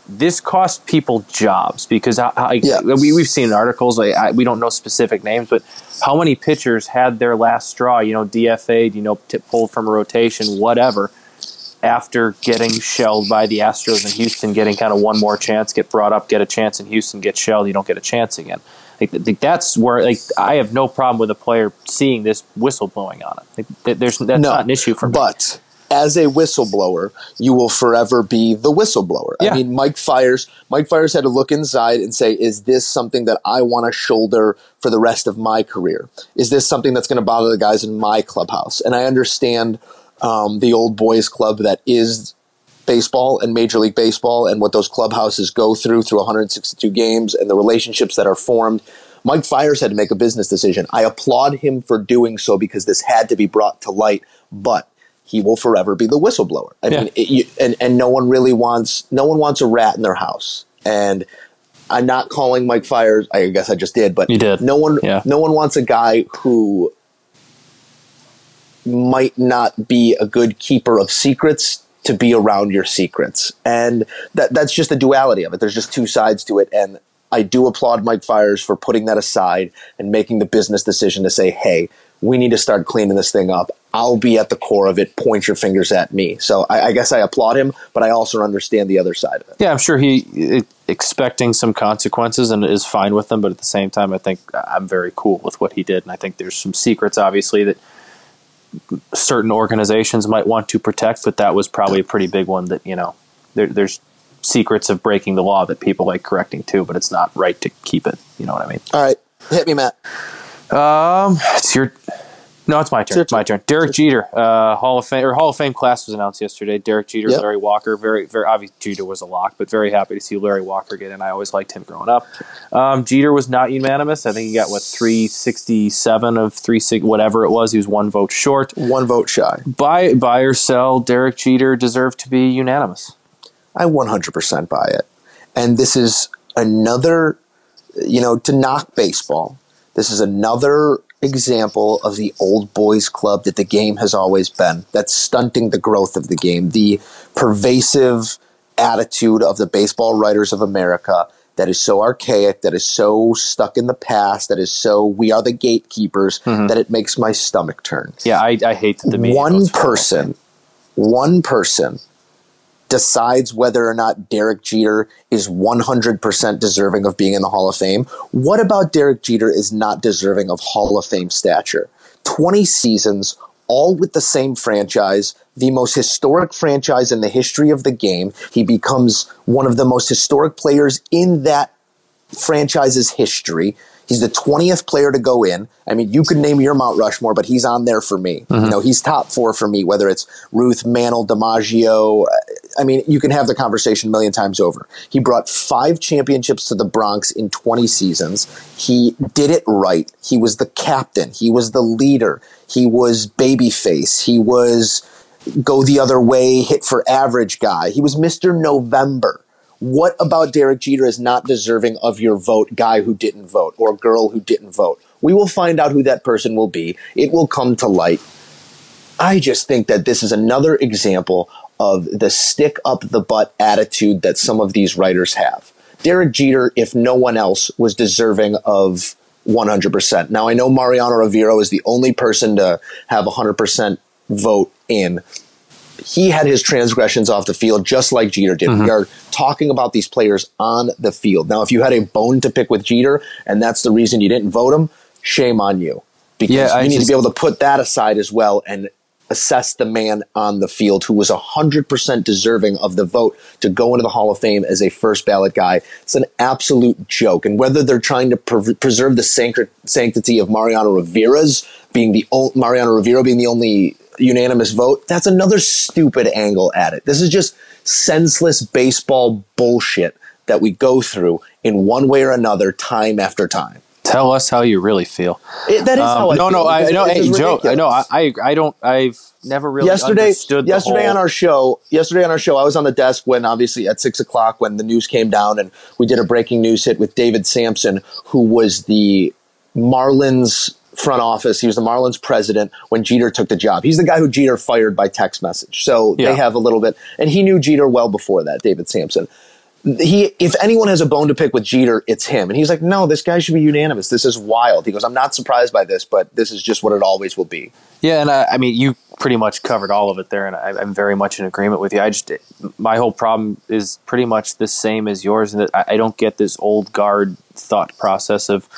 this cost people jobs because I, I,
Yeah.
we, we've seen articles like, I, we don't know specific names but how many pitchers had their last straw you know dfa'd you know t- pulled from a rotation whatever after getting shelled by the astros in houston getting kind of one more chance get brought up get a chance in houston get shelled you don't get a chance again. Like, like that's where like i have no problem with a player seeing this whistle blowing on it. Like, there's that's
No,
not an issue for me.
But as a whistleblower, you will forever be the whistleblower.
Yeah.
I mean, Mike Fiers, Mike Fiers had to look inside and say, "Is this something that I want to shoulder for the rest of my career? Is this something that's going to bother the guys in my clubhouse?" And I understand um, the old boys club that is baseball and Major League Baseball and what those clubhouses go through through 162 games and the relationships that are formed. Mike Fiers had to make a business decision. I applaud him for doing so because this had to be brought to light, but he will forever be the whistleblower. I
Yeah.
mean, it, you, and and no one really wants no one wants a rat in their house. And I'm not calling Mike Fiers. I guess I just did, but
You did.
No one,
Yeah.
no one wants a guy who might not be a good keeper of secrets to be around your secrets. And that that's just the duality of it. There's just two sides to it and I do applaud Mike Fiers for putting that aside and making the business decision to say, "Hey, we need to start cleaning this thing up. I'll be at the core of it. Point your fingers at me." So I, I guess I applaud him, but I also understand the other side of it.
Yeah, I'm sure he i- expecting some consequences and is fine with them, but at the same time, I think I'm very cool with what he did, and I think there's some secrets, obviously, that certain organizations might want to protect, but that was probably a pretty big one. That you know, there, there's secrets of breaking the law that people like correcting too, but it's not right to keep it. You know what I mean?
All right, hit me, Matt.
Um, it's your. No, it's my turn. It's my turn. Derek Jeter, uh, Hall of Fame or Hall of Fame class was announced yesterday. Derek Jeter,
Yep.
Larry Walker, very, very obvious. Jeter was a lock, but very happy to see Larry Walker get in. I always liked him growing up. Um, Jeter was not unanimous. I think he got what three sixty seven of three six whatever it was. He was one vote short.
One vote shy.
Buy, buy or sell. Derek Jeter deserved to be unanimous.
I 100% buy it. And this is another, you know, to knock baseball, this is another example of the old boys club that the game has always been. That's stunting the growth of the game. The pervasive attitude of the baseball writers of America that is so archaic, that is so stuck in the past, that is so we are the gatekeepers, mm-hmm. that it makes my stomach turn
Yeah, I, I hate that the media
one
votes for Hall of
person, one person decides whether or not Derek Jeter is 100% deserving of being in the Hall of Fame. What about Derek Jeter is not deserving of Hall of Fame stature? 20 seasons, all with the same franchise, the most historic franchise in the history of the game. He becomes one of the most historic players in that franchise's history. He's the 20th player to go in. I mean, you could name your Mount Rushmore, but he's on there for me. Mm-hmm. You know, he's top four for me, whether it's Ruth, Mantle, DiMaggio. I mean, you can have the conversation a million times over. He brought five championships to the Bronx in 20 seasons. He did it right. He was the captain. He was the leader. He was babyface. He was go the other way, hit for average guy. He was Mr. November. What about Derek Jeter is not deserving of your vote, guy who didn't vote or girl who didn't vote? We will find out who that person will be. It will come to light. I just think that this is another example of the stick up the butt attitude that some of these writers have. Derek Jeter, if no one else, was deserving of 100%. Now, I know Mariano Rivera is the only person to have 100% vote in. He had his transgressions off the field just like Jeter did. We mm-hmm. are talking about these players on the field. Now, if you had a bone to pick with Jeter and that's the reason you didn't vote him, shame on you. Because
Yeah, I
you need
just-
to be able to put that aside as well and assess the man on the field who was 100% deserving of the vote to go into the Hall of Fame as a first ballot guy. It's an absolute joke. And whether they're trying to pre- preserve the sancti- sanctity of Mariano Rivera's being the o- Mariano Rivera being the only unanimous vote, that's another stupid angle at it. This is just senseless baseball bullshit that we go through in one way or another time after time.
Tell us how you really feel.
It, that is how I
Um, no,
feel,
no, I no, hey, Joe, I know, I. I, I don't, I've never really
yesterday yesterday
whole-
on our show yesterday on our show i was on the desk when obviously at six o'clock when the news came down and we did a breaking news hit with david samson who was the marlins front office. He was the Marlins president when Jeter took the job. He's the guy who Jeter fired by text message. So
Yeah.
they have a little bit, and he knew Jeter well before that. David Samson. He, if anyone has a bone to pick with Jeter, it's him. And he's like, no, this guy should be unanimous. This is wild. He goes, I'm not surprised by this, but this is just what it always will be.
Yeah, and I, I mean, you pretty much covered all of it there, and I, I'm very much in agreement with you. I just, my whole problem is pretty much the same as yours, and that I, I don't get this old guard thought process of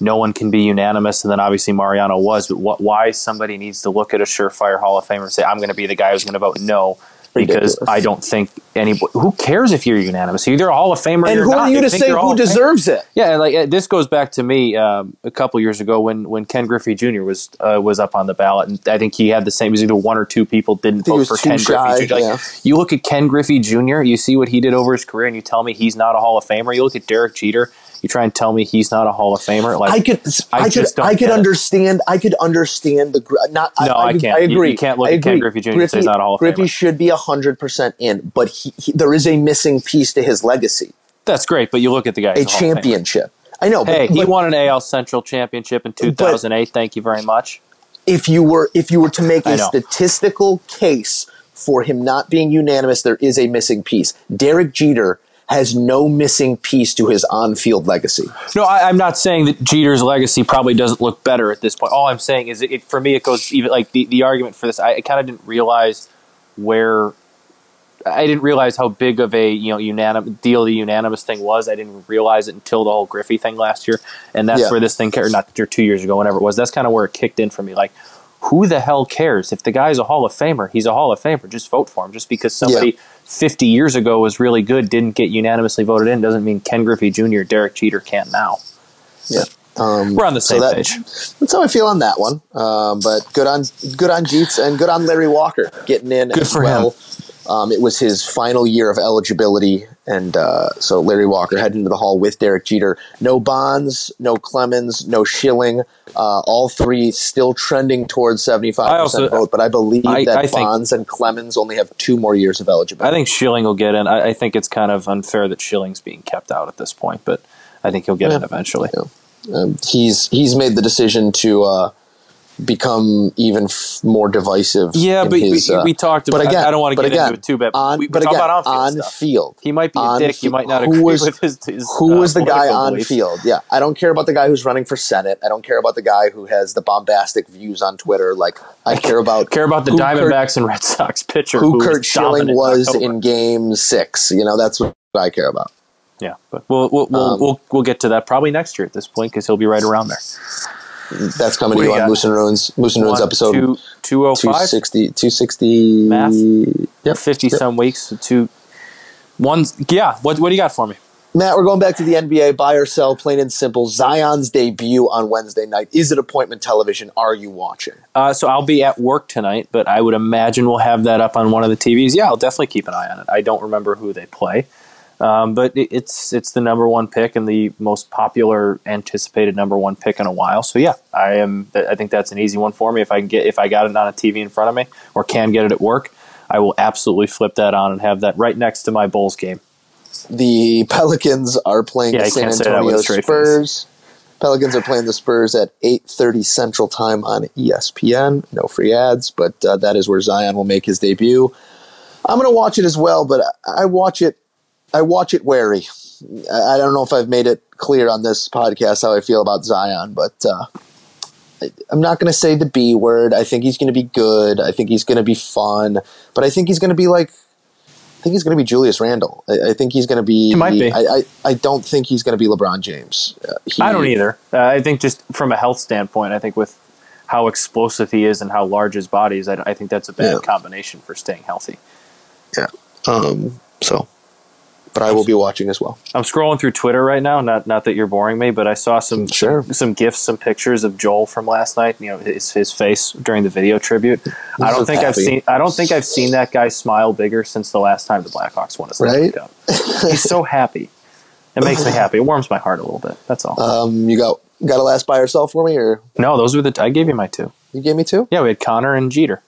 no one can be unanimous, and then obviously Mariano was, but what, why somebody needs to look at a surefire Hall of Famer and say, I'm going to be the guy who's going to vote no. Because
Ridiculous.
I don't think anybody. Who cares if you're unanimous? You're either a Hall of Famer
And
or
who
not.
are you to say
you're a Hall
who deserves it?
Yeah, and like this goes back to me um, a couple years ago when when Ken Griffey Jr. was uh, was up on the ballot, and I think he had the same. It was either one or two people didn't vote for Ken
shy,
Griffey Jr. Like,
yeah.
You look at Ken Griffey Jr. You see what he did over his career, and you tell me he's not a Hall of Famer. You look at Derek Jeter. You try and tell me he's not a Hall of Famer. Like
I could,
I
I, could, I could
get it.
understand. I could understand the not.
No, I can't.
I agree.
you can't look
I
at Ken. Griffey Jr. and say he's not a Hall of
Griffey
Famer.
should be hundred percent in, but he, he, there is a missing piece to his legacy:
That's great, but you look at the guy.
a
who's Hall of Famer.
championship. I know.
Hey,
but,
he
but
won an AL Central championship in 2008. Thank you very much.
if you were if you were to make a statistical case for him not being unanimous, there is a missing piece. Derek Jeter has no missing piece to his on-field legacy.
No, I, I'm not saying that Jeter's legacy probably doesn't look better at this point. All I'm saying is, it, it for me, it goes even like the, the argument for this. I, I kind of didn't realize where I didn't realize how big of a you know unanimous deal the unanimous thing was. I didn't realize it until the whole Griffey thing last year, and that's
Yeah.
where this thing, or not or two years ago, whenever it was. That's kind of where it kicked in for me. Like, who the hell cares if the guy's a Hall of Famer? He's a Hall of Famer. Just vote for him. Just because somebody 50 years ago was really good, didn't get unanimously voted in, doesn't mean Ken Griffey Jr. Derek Jeter can't now.
Yeah. Um,
We're on the
so
same
that-
page.
That's how I feel on that one. Um, but good on good on Jeets and good on Larry Walker getting in
Good
as
for
well. Um, it was his final year of eligibility, and uh, so Larry Walker heading into the hall with Derek Jeter. No Bonds, no Clemens, no Schilling. Uh, all three still trending towards
seventy-five
percent vote, but I believe
I-
that
I think-
Bonds and Clemens only have two more years of eligibility.
I think Schilling will get in. I, I think it's kind of unfair that Schilling's being kept out at this point, but I think he'll get in
Yeah.
eventually.
um, he's he's made the decision to uh, become even f- more divisive.
Yeah, but
his,
we,
uh,
we talked
but
about.
again,
I, I don't want to
but
get
again,
into it too bad. but
on,
we, we
but
talk
again,
about on-field
on field.
He might be a
on
dick. You might not
who
agree
was-
with his. his
Who
uh,
was the guy on
beliefs.
field? Yeah, I don't care about the guy who's running for senate. I don't care about the guy who has the bombastic views on Twitter. Like I care about
Care about the
who Curt-
Diamondbacks and Red Sox pitcher
who,
was
Curt Schilling was
October.
in Game Six. You know, that's what I care about.
Yeah, but we'll we'll we'll,
Um,
we'll, we'll get to that probably next year at this point because he'll be right around there.
That's coming to you on
got?
Moose and Ruins. Moose and Ruins
One,
episode
two, 205?
260, 260
Math?
Yep.
50
Yep.
some weeks. Two. One. Yeah. What what do you got for me?
Matt, we're going back to the NBA. Buy or sell, plain and simple. Zion's debut on Wednesday night. Is it appointment television? Are you watching?
Uh, so I'll be at work tonight, but I would imagine we'll have that up on one of the TVs. Yeah, I'll definitely keep an eye on it. I don't remember who they play, um, but it, it's it's the number one pick and the most popular anticipated number one pick in a while. So yeah, I am. I think that's an easy one for me. If I can get if I got it on a TV in front of me or can get it at work, I will absolutely flip that on and have that right next to my Bulls game.
The Pelicans are playing
Yeah,
the San
can't say that with
Antonio
a straight face.
Spurs. Pelicans are playing the Spurs at 8:30 Central Time on ESPN. No free ads, but uh, that is where Zion will make his debut. I'm going to watch it as well, but I watch it. I watch it wary. I I don't know if I've made it clear on this podcast how I feel about Zion, but uh, I- I'm not going to say the B word. I think he's going to be good. I think he's going to be fun, but I think he's going to be like. I think he's going to be Julius Randle. I, I think he's going to be.
He might be.
I, I, I don't think he's going to be LeBron James. Uh, he-
I don't either. Uh, I think just from a health standpoint, I think with how explosive he is and how large his body is, I, I think that's a bad
Yeah.
combination for staying healthy.
Yeah. Um. So, but I will be watching as well.
I'm scrolling through Twitter right now. Not not that you're boring me, but I saw some
Sure.
some, some gifs, some pictures of Joel from last night. You know, his his face during the video tribute. I don't think I've seen I don't think I've seen that guy smile bigger since the last time the Blackhawks won a Stanley
Right?
Cup. He's so happy. It makes me happy. It warms my heart a little bit. That's all.
Um. You got got a last buy or sell for me, or
no, those were the. I gave you my two.
you gave me two?
Yeah, we had Conor and Jeter.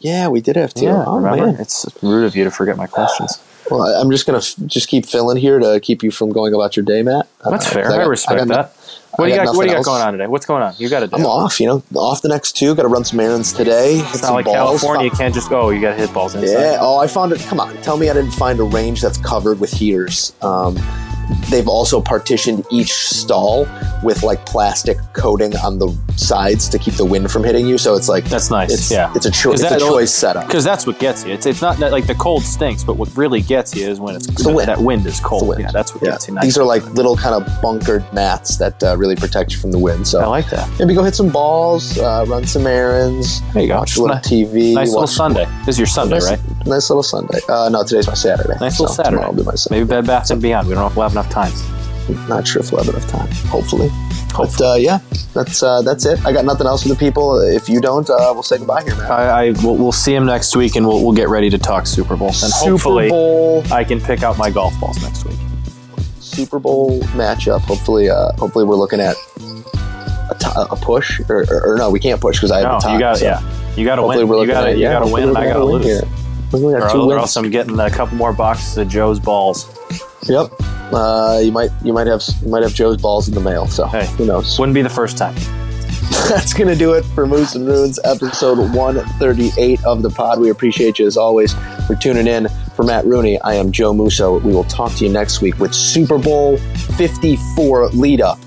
Yeah, we did have two.
Yeah,
oh
remember?
man.
It's rude of you to forget my questions.
Well, I- I'm just gonna f- just keep filling here to keep you from going about your day, Matt.
That's
Uh,
fair. I,
got-
respect
got,
that. What do you got?
got
What do you got going on today? What's going on? You got to do.
I'm off, you know, off the next two. Got to run some errands today.
It's not like
balls.
California. You can't just go. You got to hit balls inside.
Yeah. Oh, I found it. Come on, tell me I didn't find a range that's covered with heaters. Um, they've also partitioned each stall with like plastic coating on the sides to keep the wind from hitting you. So it's like
That's nice.
It's,
yeah.
it's a cho- it's a choice setup.
Because that's what gets you. It's it's not that, like the cold stinks, but what really gets you is when it's
the wind.
that wind is cold.
Wind.
Yeah, that's what
Yeah.
gets you. Nice.
These are like little kind of bunkered mats that uh, really protect you from the wind. So
I like that.
maybe go hit some balls, uh, run some errands,
There you go.
watch a little
ni-
TV.
Nice little Sunday. This is your Sunday,
Nice,
right?
nice little Sunday. Uh, no, today's my Saturday.
Nice little Saturday.
Tomorrow will be my Sunday.
Maybe Bed Bath and Beyond. We don't know if we'll have enough time.
Not sure if we'll have enough time. Hopefully. But uh, yeah, that's uh, that's it. I got nothing else for the people. If you don't, uh, we'll say goodbye here, man.
I, I we'll, we'll see him next week, and we'll, we'll get ready to talk Super Bowl. And
Super
hopefully,
Bowl,
I can pick out my golf balls next week.
Super Bowl matchup. Hopefully, uh, hopefully we're looking at a, t- a push, or, or, or no, we can't push because I have
No,
the time.
you got
so
yeah, you got to win.
we're
You got to
at
you
yeah,
got to win, I got to lose.
here.
Or, or else I'm getting a couple more boxes of Joe's balls.
Yep. Uh, you might you might have you might have Joe's balls in the mail. So
Hey.
who knows?
Wouldn't be the first time.
That's gonna do it for Moose and Runes episode 138 of the pod. We appreciate you as always for tuning in. For Matt Rooney, I am Joe Musso. We will talk to you next week with Super Bowl 54 lead up.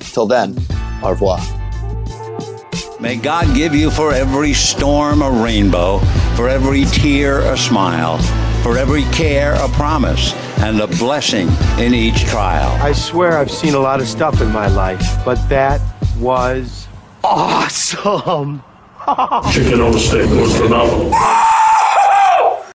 Till then, au revoir.
May God give you for every storm a rainbow, for every tear a smile, for every care a promise, and a blessing in each trial.
I swear I've seen a lot of stuff in my life, but that was awesome.
Chicken on the steak was phenomenal.